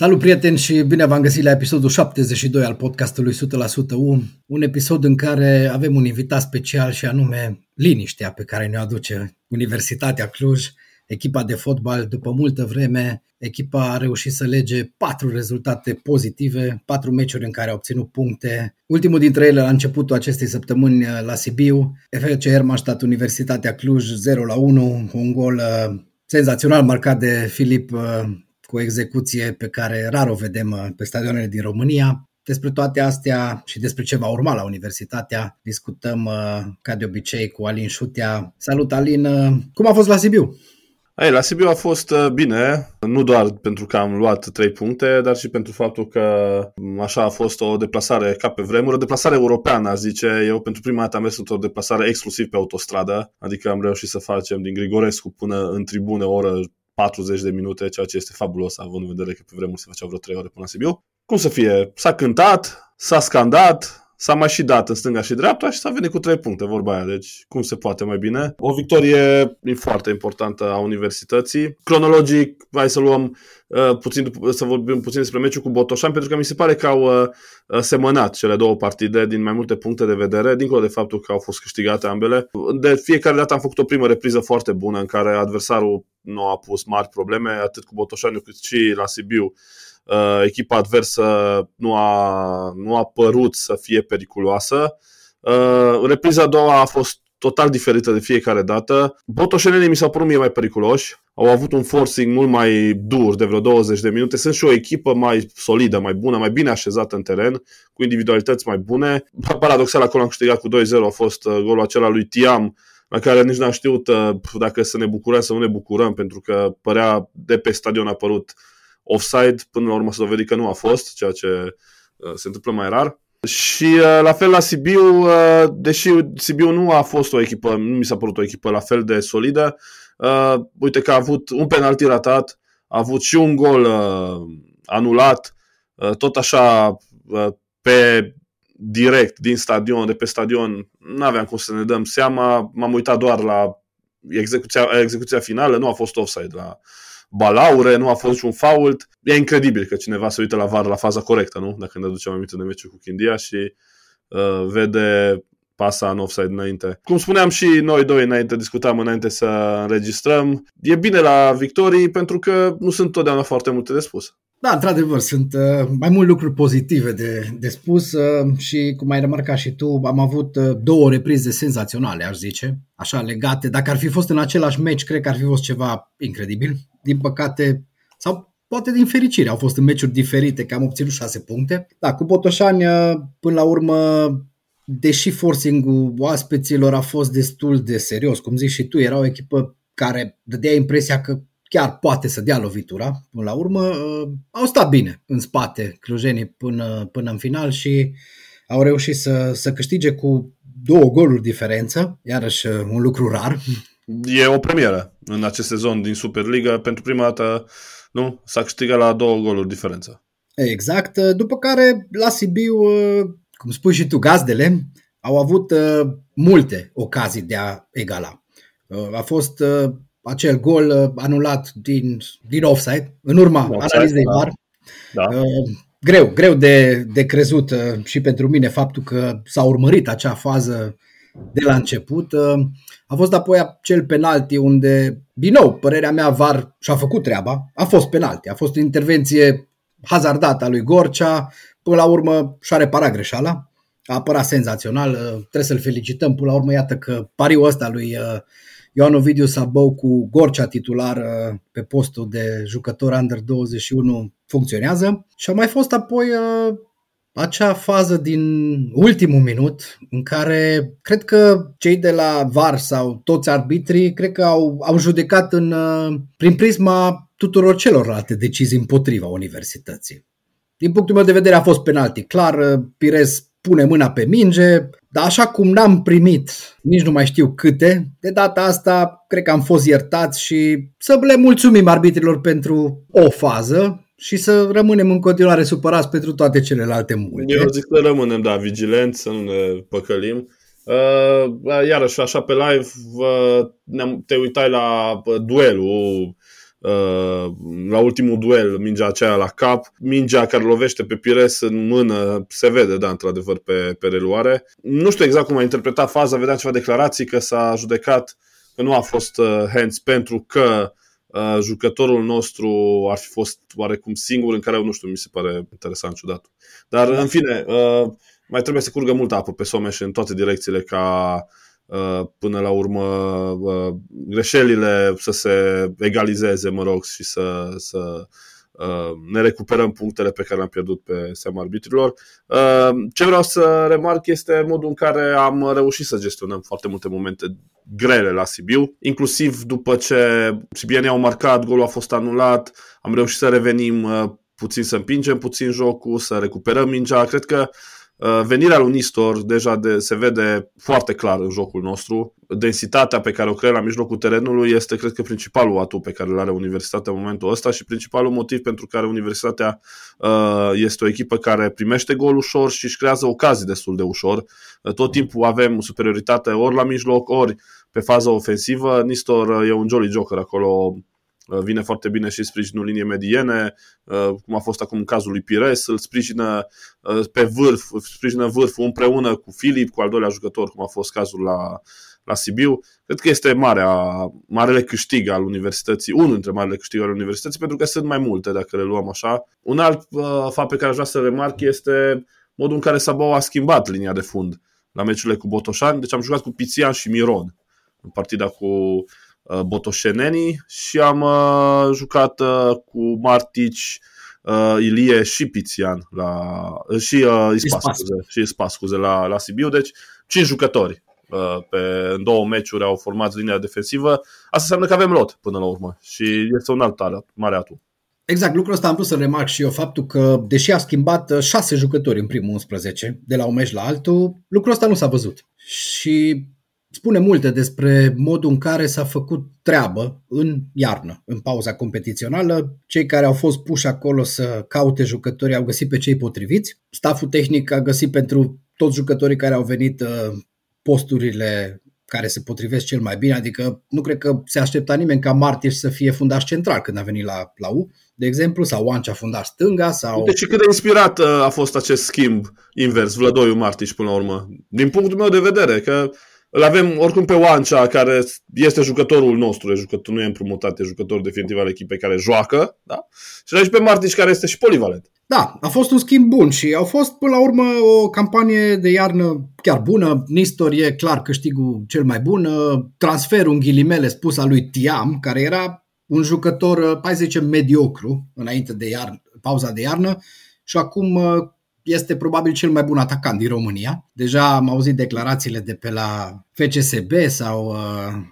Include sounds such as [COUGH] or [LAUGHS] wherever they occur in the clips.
Salut prieteni și bine v-am găsit la episodul 72 al podcastului 100% U, un episod în care avem un invitat special și anume liniștea pe care ne-o aduce Universitatea Cluj, echipa de fotbal. După multă vreme, echipa a reușit să lege patru rezultate pozitive, patru meciuri în care a obținut puncte. Ultimul dintre ele la începutul acestei săptămâni la Sibiu, FC Hermannstadt Universitatea Cluj 0 la 1, un gol uh, senzațional marcat de Filip uh, cu o execuție pe care rar o vedem uh, pe stadionele din România. Despre toate astea și despre ce va urma la Universitatea discutăm uh, ca de obicei cu Alin Șutea. Salut Alin, uh, cum a fost la Sibiu? Ei, la Sibiu a fost bine, nu doar pentru că am luat trei puncte, dar și pentru faptul că așa a fost o deplasare ca pe vremuri, o deplasare europeană, aș zice. Eu pentru prima dată am mers într-o deplasare exclusiv pe autostradă, adică am reușit să facem din Grigorescu până în tribune o oră 40 de minute, ceea ce este fabulos, având în vedere că pe vremuri se făceau vreo 3 ore până la Sibiu. Cum să fie? S-a cântat, s-a scandat, s-a mai și dat în stânga și dreapta și s-a venit cu 3 puncte, vorba aia. Deci, cum se poate mai bine? O victorie foarte importantă a universității. Cronologic, hai să luăm uh, puțin, să vorbim puțin despre meciul cu Botoșan, pentru că mi se pare că au uh, uh, semănat cele două partide din mai multe puncte de vedere, dincolo de faptul că au fost câștigate ambele. De fiecare dată am făcut o primă repriză foarte bună în care adversarul nu a pus mari probleme, atât cu Botoșani cât și la Sibiu. Uh, echipa adversă nu a, nu a părut să fie periculoasă. Uh, repriza a doua a fost total diferită de fiecare dată. Botoșenenii mi s-au părut mie mai periculoși. Au avut un forcing mult mai dur de vreo 20 de minute. Sunt și o echipă mai solidă, mai bună, mai bine așezată în teren, cu individualități mai bune. Paradoxal, acolo am câștigat cu 2-0, a fost uh, golul acela lui Tiam, la care nici n-am știut uh, dacă să ne bucurăm sau nu ne bucurăm, pentru că părea de pe stadion a apărut offside, până la urmă se dovedi că nu a fost, ceea ce uh, se întâmplă mai rar. Și uh, la fel la Sibiu, deși Sibiu nu a fost o echipă, nu mi s-a părut o echipă la fel de solidă, uite că a avut un penalti ratat, a avut și un gol anulat, tot așa pe direct din stadion, de pe stadion, nu aveam cum să ne dăm seama, m-am uitat doar la execuția, execuția finală, nu a fost offside la balaure, nu a fost niciun fault. E incredibil că cineva se uită la VAR la faza corectă, nu? Dacă ne aducem aminte de meciul cu Chindia și uh, vede pasa în offside înainte. Cum spuneam și noi doi înainte, discutam înainte să înregistrăm, e bine la victorii pentru că nu sunt totdeauna foarte multe de spus. Da, într-adevăr, sunt uh, mai mult lucruri pozitive de, de spus uh, și, cum ai remarcat și tu, am avut uh, două reprize senzaționale, aș zice, așa legate. Dacă ar fi fost în același meci, cred că ar fi fost ceva incredibil. Din păcate, sau poate din fericire, au fost în meciuri diferite, că am obținut șase puncte. Da, cu Botoșani, uh, până la urmă, deși forcing-ul oaspeților a fost destul de serios, cum zici și tu, era o echipă care dădea impresia că chiar poate să dea lovitura. Până la urmă, uh, au stat bine în spate clujenii până, până în final și au reușit să, să câștige cu două goluri diferență, iarăși uh, un lucru rar. E o premieră în acest sezon din Superliga. Pentru prima dată nu, s-a câștigat la două goluri diferență. Exact. După care la Sibiu, uh, cum spui și tu, gazdele au avut multe ocazii de a egala. A fost acel gol uh, anulat din, din offside, în urma offside, analizei da. VAR. Da. Uh, greu, greu de, de crezut uh, și pentru mine faptul că s-a urmărit acea fază de la început. A fost apoi acel penalti unde, din nou, părerea mea, VAR și-a făcut treaba. A fost penalti, a fost o intervenție hazardată a lui Gorcea, până la urmă și-a reparat greșeala. A apărat senzațional, trebuie să-l felicităm. Până la urmă, iată că pariul ăsta lui Ioan Ovidiu Sabău cu Gorcea titular uh, pe postul de jucător under 21 funcționează și a mai fost apoi uh, acea fază din ultimul minut în care cred că cei de la VAR sau toți arbitrii cred că au, au judecat în, uh, prin prisma tuturor celorlalte decizii împotriva universității. Din punctul meu de vedere a fost penalti clar, Pires pune mâna pe minge, dar așa cum n-am primit, nici nu mai știu câte, de data asta cred că am fost iertați și să le mulțumim arbitrilor pentru o fază și să rămânem în continuare supărați pentru toate celelalte multe. Eu zic să rămânem, da, vigilenți, să nu ne păcălim. Uh, iarăși, așa pe live, uh, te uitai la uh, duelul Uh, la ultimul duel, mingea aceea la cap, mingea care lovește pe Pires în mână, se vede, da, într-adevăr, pe, pe reluare. Nu știu exact cum a interpretat faza, vedeam ceva declarații că s-a judecat că nu a fost uh, hands pentru că uh, jucătorul nostru ar fi fost oarecum singur în care, nu știu, mi se pare interesant, ciudat. Dar, în fine, uh, mai trebuie să curgă multă apă pe Someș în toate direcțiile ca Uh, până la urmă uh, greșelile să se egalizeze, mă rog, și să, să uh, ne recuperăm punctele pe care le-am pierdut pe seama arbitrilor. Ce vreau să remarc este modul în care am reușit să gestionăm foarte multe momente grele la Sibiu, inclusiv după ce sibienii au marcat, golul a fost anulat, am reușit să revenim puțin să împingem puțin jocul, să recuperăm mingea. Cred că uh, Uh, venirea lui Nistor deja de, se vede foarte clar în jocul nostru. Densitatea pe care o creăm la mijlocul terenului este, cred că, principalul atu pe care îl are Universitatea în momentul ăsta și principalul motiv pentru care Universitatea uh, este o echipă care primește gol ușor și își creează ocazii destul de ușor. Uh, tot timpul avem superioritate ori la mijloc, ori pe faza ofensivă. Nistor uh, e un jolly joker acolo Uh, vine foarte bine și sprijinul liniei mediene, uh, cum a fost acum în cazul lui Pires, îl sprijină uh, pe vârf, sprijină vârful împreună cu Filip, cu al doilea jucător, cum a fost cazul la, la Sibiu. Cred că este marea, marele câștig al universității, unul dintre marele câștiguri al universității, pentru că sunt mai multe dacă le luăm așa. Un alt uh, fapt pe care aș vrea să remarc este modul în care Sabau a schimbat linia de fund la meciurile cu Botoșani. Deci am jucat cu Pițian și Miron în partida cu Uh, botoșenenii și am uh, jucat uh, cu Martici, Ilie și Pițian la, și uh, Ispa, scuze, și Ispa, scuze, la, la Sibiu, deci cinci jucători pe, în două meciuri au format linia defensivă. Asta înseamnă că avem lot până la urmă și este un alt mare atu. Exact, lucrul ăsta am vrut să remarc și eu, faptul că, deși a schimbat șase jucători în primul 11, de la un meci la altul, lucrul ăsta nu s-a văzut. Și spune multe despre modul în care s-a făcut treabă în iarnă, în pauza competițională. Cei care au fost puși acolo să caute jucători au găsit pe cei potriviți. Staful tehnic a găsit pentru toți jucătorii care au venit uh, posturile care se potrivesc cel mai bine, adică nu cred că se aștepta nimeni ca Martir să fie fundaș central când a venit la, la U, de exemplu, sau Oancea fundaș stânga. Sau... Deci cât de inspirat uh, a fost acest schimb invers, Vlădoiu Martiș până la urmă? Din punctul meu de vedere, că îl avem oricum pe Oancea, care este jucătorul nostru, e jucător, nu e împrumutat, e jucător definitiv al echipei care joacă, da? Și și pe Martiș, care este și polivalent. Da, a fost un schimb bun și au fost până la urmă o campanie de iarnă chiar bună. Nistor e clar câștigul cel mai bun. Transferul în ghilimele spus al lui Tiam, care era un jucător, hai să zicem, mediocru înainte de iarnă, pauza de iarnă și acum este probabil cel mai bun atacant din România. Deja am auzit declarațiile de pe la FCSB sau uh,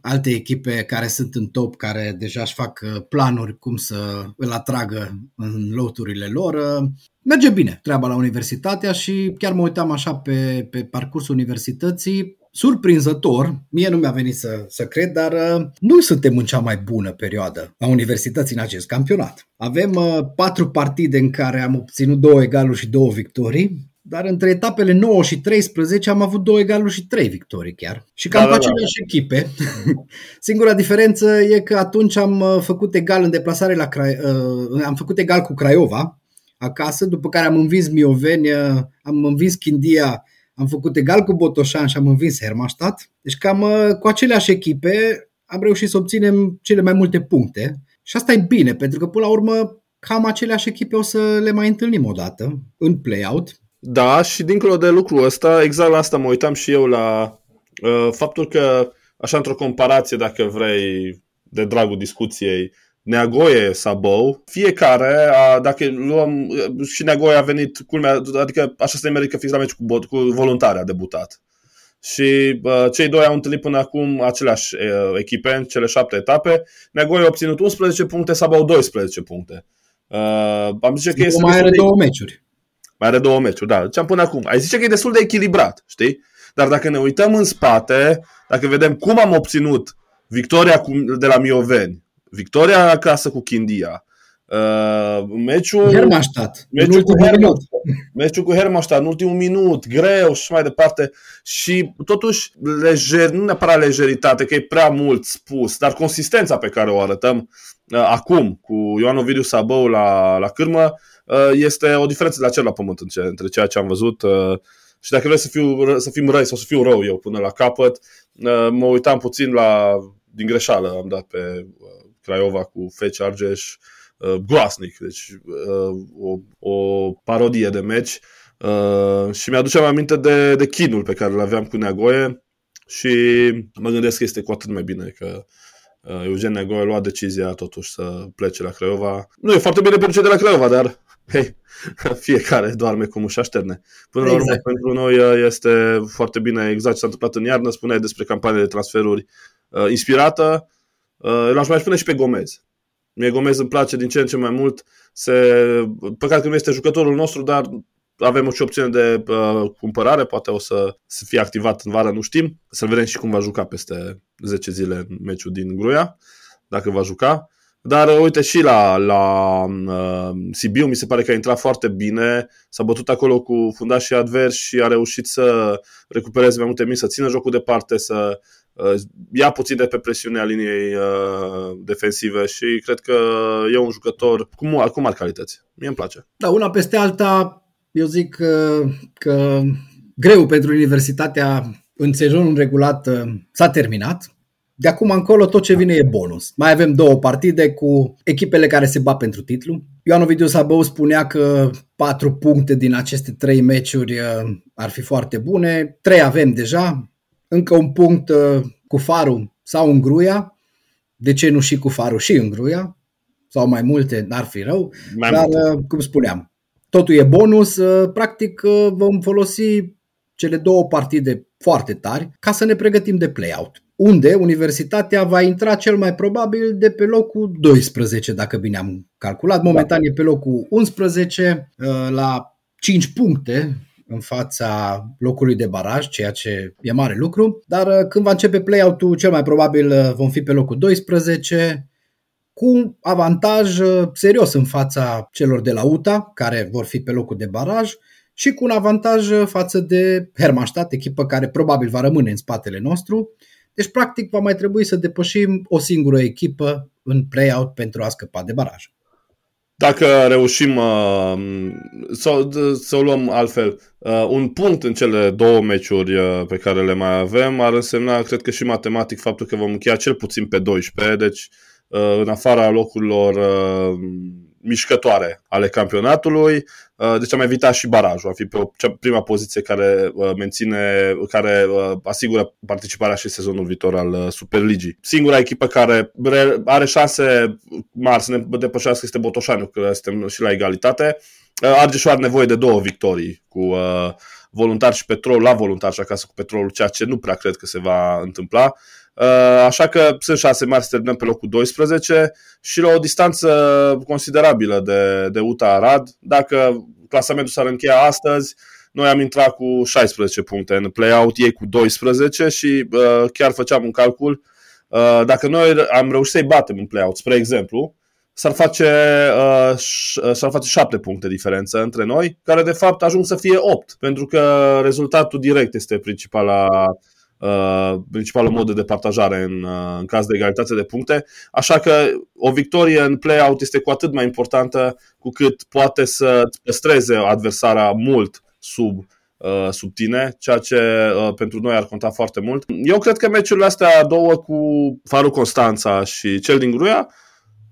alte echipe care sunt în top, care deja își fac uh, planuri cum să îl atragă în loturile lor. Uh, merge bine treaba la universitatea și chiar mă uitam așa pe, pe parcursul universității surprinzător, mie nu mi-a venit să, să cred, dar uh, nu suntem în cea mai bună perioadă a universității în acest campionat. Avem uh, patru partide în care am obținut două egaluri și două victorii, dar între etapele 9 și 13 am avut două egaluri și trei victorii chiar. Și cam da, da, aceleași da. echipe. [LAUGHS] Singura diferență e că atunci am uh, făcut egal în deplasare la Cra... Uh, am făcut egal cu Craiova acasă, după care am învins Mioveni, uh, am învins Chindia am făcut egal cu Botoșan și am învins Hermannstadt. Deci cam uh, cu aceleași echipe am reușit să obținem cele mai multe puncte. Și asta e bine, pentru că până la urmă cam aceleași echipe o să le mai întâlnim o dată în play-out. Da, și dincolo de lucrul ăsta, exact la asta mă uitam și eu la uh, faptul că, așa într-o comparație, dacă vrei, de dragul discuției, Neagoie Sabou, fiecare, a, dacă luăm, și Neagoie a venit, culmea, adică așa se merită fix la meci cu, cu voluntare a debutat. Și uh, cei doi au întâlnit până acum aceleași uh, echipe în cele șapte etape. Neagoie a obținut 11 puncte, Sabau 12 puncte. Uh, am zice că este mai are de... două meciuri. Mai are două meciuri, da. Ce am până acum. Ai zice că e destul de echilibrat, știi? Dar dacă ne uităm în spate, dacă vedem cum am obținut victoria de la Mioveni, victoria acasă cu Chindia, Uh, meciul, Hermannstadt, meciul, cu Hermannstadt, meciul cu Hermannstadt în ultimul minut, greu și mai departe. Și totuși lejer, nu neapărat lejeritate, că e prea mult spus, dar consistența pe care o arătăm uh, acum cu Ioan Ovidiu Sabău la, la cârmă uh, este o diferență de la cel la pământ între ceea ce am văzut uh, și dacă vreți să, fiu, să fim răi sau să fiu rău eu până la capăt, uh, mă uitam puțin la, din greșeală, am dat pe uh, Craiova cu Fece Argeș, uh, groasnic, deci uh, o, o parodie de meci uh, și mi-aduceam aminte de, de chinul pe care îl aveam cu Neagoie și mă gândesc că este cu atât mai bine că uh, Eugen Neagoie a luat decizia totuși să plece la Craiova. Nu e foarte bine pentru cei de la Craiova, dar hei, [LAUGHS] fiecare doarme cum își așterne. Până exact. la urmă, exact. pentru noi uh, este foarte bine exact ce s-a întâmplat în iarnă. Spuneai despre campania de transferuri uh, inspirată. Uh, l-aș mai spune și pe Gomez. Mie Gomez îmi place din ce în ce mai mult. Se... Păcat că nu este jucătorul nostru, dar avem și opțiune de uh, cumpărare, poate o să, să fie activat în vară, nu știm. Să vedem și cum va juca peste 10 zile în meciul din Gruia, dacă va juca. Dar uh, uite și la, la uh, Sibiu mi se pare că a intrat foarte bine, s-a bătut acolo cu fundașii adversi și a reușit să recupereze mai multe mii, să țină jocul departe, să uh, ia puțin de pe presiunea liniei uh, defensive și cred că e un jucător cu, cu mari calități. Mie îmi place. Da, una peste alta, eu zic că, că greu pentru universitatea în sezonul regulat uh, s-a terminat de acum încolo tot ce vine e bonus. Mai avem două partide cu echipele care se bat pentru titlu. Ioan Ovidiu Sabău spunea că patru puncte din aceste trei meciuri uh, ar fi foarte bune. Trei avem deja. Încă un punct uh, cu Faru sau în Gruia. De ce nu și cu Faru și în Gruia? Sau mai multe, n-ar fi rău. Mai Dar, multe. Uh, cum spuneam, totul e bonus. Practic vom folosi cele două partide foarte tari ca să ne pregătim de play-out unde universitatea va intra cel mai probabil de pe locul 12, dacă bine am calculat. Momentan da. e pe locul 11, uh, la 5 puncte în fața locului de baraj, ceea ce e mare lucru, dar uh, când va începe play-out-ul, cel mai probabil uh, vom fi pe locul 12, cu un avantaj serios în fața celor de la UTA, care vor fi pe locul de baraj, și cu un avantaj față de Hermannstadt, echipă care probabil va rămâne în spatele nostru. Deci, practic, va mai trebui să depășim o singură echipă în play-out pentru a scăpa de baraj. Dacă reușim uh, să, să o luăm altfel, uh, un punct în cele două meciuri uh, pe care le mai avem ar însemna, cred că și matematic, faptul că vom încheia cel puțin pe 12, deci uh, în afara locurilor uh, mișcătoare ale campionatului, uh, deci am evitat și barajul, a fi pe o prima poziție care uh, menține, care uh, asigură participarea și sezonul viitor al Superligii. Singura echipă care are șanse mari să ne depășească este Botoșaniu, că suntem și la egalitate. Argeșul are nevoie de două victorii cu voluntar și petrol la voluntar și acasă cu petrolul, ceea ce nu prea cred că se va întâmpla. Uh, așa că sunt șase mari să terminăm pe locul 12 și la o distanță considerabilă de, de UTA Arad. Dacă clasamentul s-ar încheia astăzi, noi am intrat cu 16 puncte în play-out, ei cu 12 și uh, chiar făceam un calcul. Uh, dacă noi am reușit să-i batem în play-out, spre exemplu, s-ar face, uh, s-ar face 7 puncte diferență între noi, care de fapt ajung să fie 8, pentru că rezultatul direct este principala Uh, principalul mod de departajare în, uh, în caz de egalitate de puncte. Așa că o victorie în play-out este cu atât mai importantă cu cât poate să păstreze adversarea mult sub uh, sub tine, ceea ce uh, pentru noi ar conta foarte mult. Eu cred că meciurile astea două cu Faru Constanța și cel din Gruia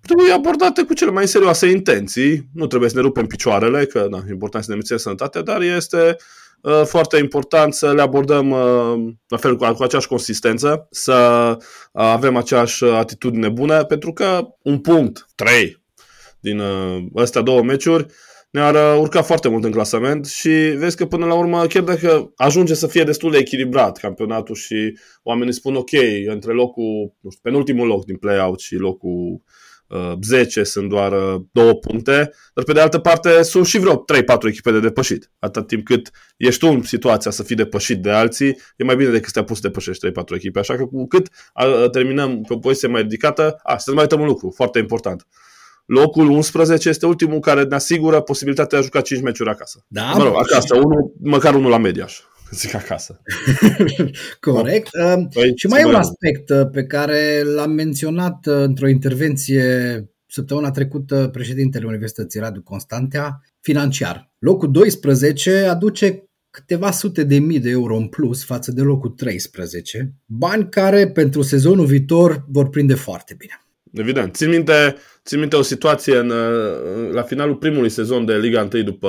trebuie abordate cu cele mai serioase intenții. Nu trebuie să ne rupem picioarele, că na, important să ne menținem sănătatea, dar este Uh, foarte important să le abordăm uh, la fel cu, cu aceeași consistență, să avem aceeași atitudine bună, pentru că un punct, trei din uh, astea două meciuri ne-ar urca foarte mult în clasament și vezi că până la urmă, chiar dacă ajunge să fie destul de echilibrat campionatul și oamenii spun ok, între locul, nu știu, penultimul loc din play-out și locul 10 uh, sunt doar uh, două puncte, dar pe de altă parte sunt și vreo 3-4 echipe de depășit. Atât timp cât ești tu în situația să fii depășit de alții, e mai bine decât să te pus să depășești 3-4 echipe. Așa că cu cât terminăm pe o poziție mai ridicată, a, să mai uităm un lucru foarte important. locul 11 este ultimul care ne asigură posibilitatea de a juca 5 meciuri acasă. Da, mă rog, acasă, unul, măcar unul la Mediaș, zic acasă. [LAUGHS] Corect. Păi, și mai e un aspect uh, pe care l-am menționat uh, într-o intervenție săptămâna trecută președintele Universității Radu Constantea, financiar. Locul 12 aduce câteva sute de mii de euro în plus față de locul 13, bani care pentru sezonul viitor vor prinde foarte bine. Evident. Țin minte, țin minte o situație în, la finalul primului sezon de Liga 1 după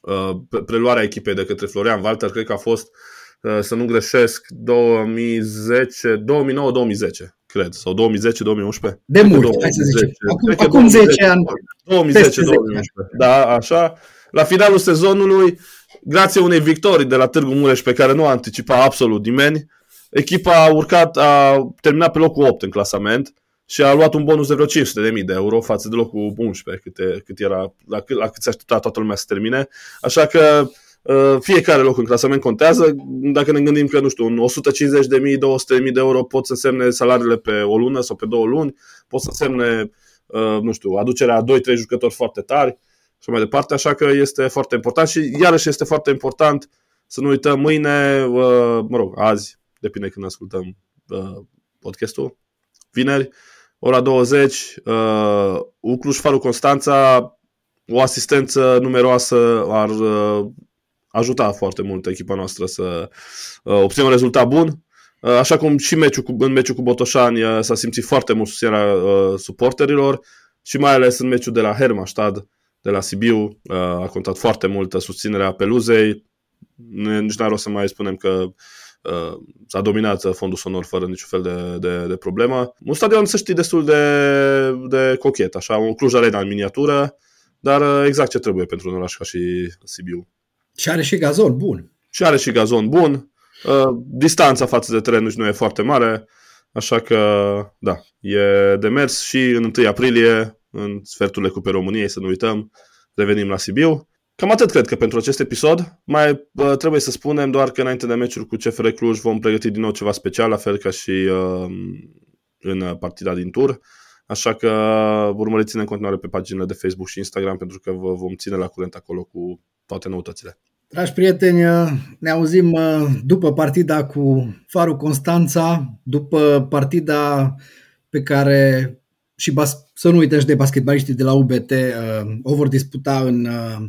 uh, preluarea echipei de către Florian Walter, cred că a fost, uh, să nu greșesc, 2010, 2009-2010 cred, sau 2010-2011. De mult, hai să zicem. Acum, acum 10 ani. 2010-2011. Da, așa. La finalul sezonului, grație unei victorii de la Târgu Mureș pe care nu a anticipat absolut nimeni, echipa a urcat, a terminat pe locul 8 în clasament și a luat un bonus de vreo 500 de de euro față de locul 11, cât, cât era, la, cât, la cât se aștepta toată lumea să termine. Așa că uh, fiecare loc în clasament contează. Dacă ne gândim că, nu știu, un 150 de mii, 200 de mii de euro pot să semne salariile pe o lună sau pe două luni, pot să semne, uh, nu știu, aducerea a 2-3 jucători foarte tari și mai departe, așa că este foarte important și iarăși este foarte important să nu uităm mâine, uh, mă rog, azi, depinde când ascultăm podcastul, vineri, ora 20, uh, Ucluș Faru Constanța, o asistență numeroasă ar uh, ajuta foarte mult echipa noastră să uh, obțină un rezultat bun. Uh, așa cum și meciul cu, în meciul cu Botoșani uh, s-a simțit foarte mult susținerea uh, suporterilor și mai ales în meciul de la Hermastad, de la Sibiu, uh, a contat foarte mult susținerea Peluzei. Nici n-ar rost să mai spunem că uh, s-a dominat fondul sonor fără niciun fel de, de, de problemă. Un stadion, să știi, destul de, de cochet, așa, un Cluj Arena în miniatură, dar uh, exact ce trebuie pentru un oraș ca și Sibiu. Și are și gazon bun. Și are și gazon bun. Uh, distanța față de teren nu e foarte mare, așa că, da, e de mers și în 1 aprilie, în sferturile Cupei României, să nu uităm, revenim la Sibiu. Cam atât cred că pentru acest episod. Mai uh, trebuie să spunem doar că înainte de meciul cu CFR Cluj vom pregăti din nou ceva special, la fel ca și uh, în partida din tur. Așa că urmăriți-ne în continuare pe paginile de Facebook și Instagram pentru că vă vom ține la curent acolo cu toate noutățile. Dragi prieteni, ne auzim uh, după partida cu Farul Constanța, după partida pe care și bas- să nu uităm și de basketbaliștii de la UBT uh, o vor disputa în uh,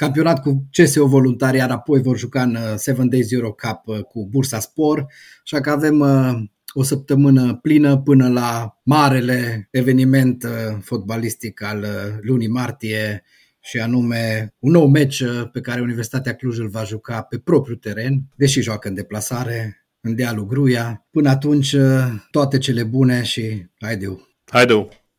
campionat cu CSO voluntar, iar apoi vor juca în 7 uh, Days Euro Cup uh, cu Bursa Spor, așa că avem uh, o săptămână plină până la marele eveniment fotbalistic al lunii martie și anume un nou meci pe care Universitatea Cluj îl va juca pe propriu teren, deși joacă în deplasare, în dealul Gruia. Până atunci, toate cele bune și haideu! Haideu!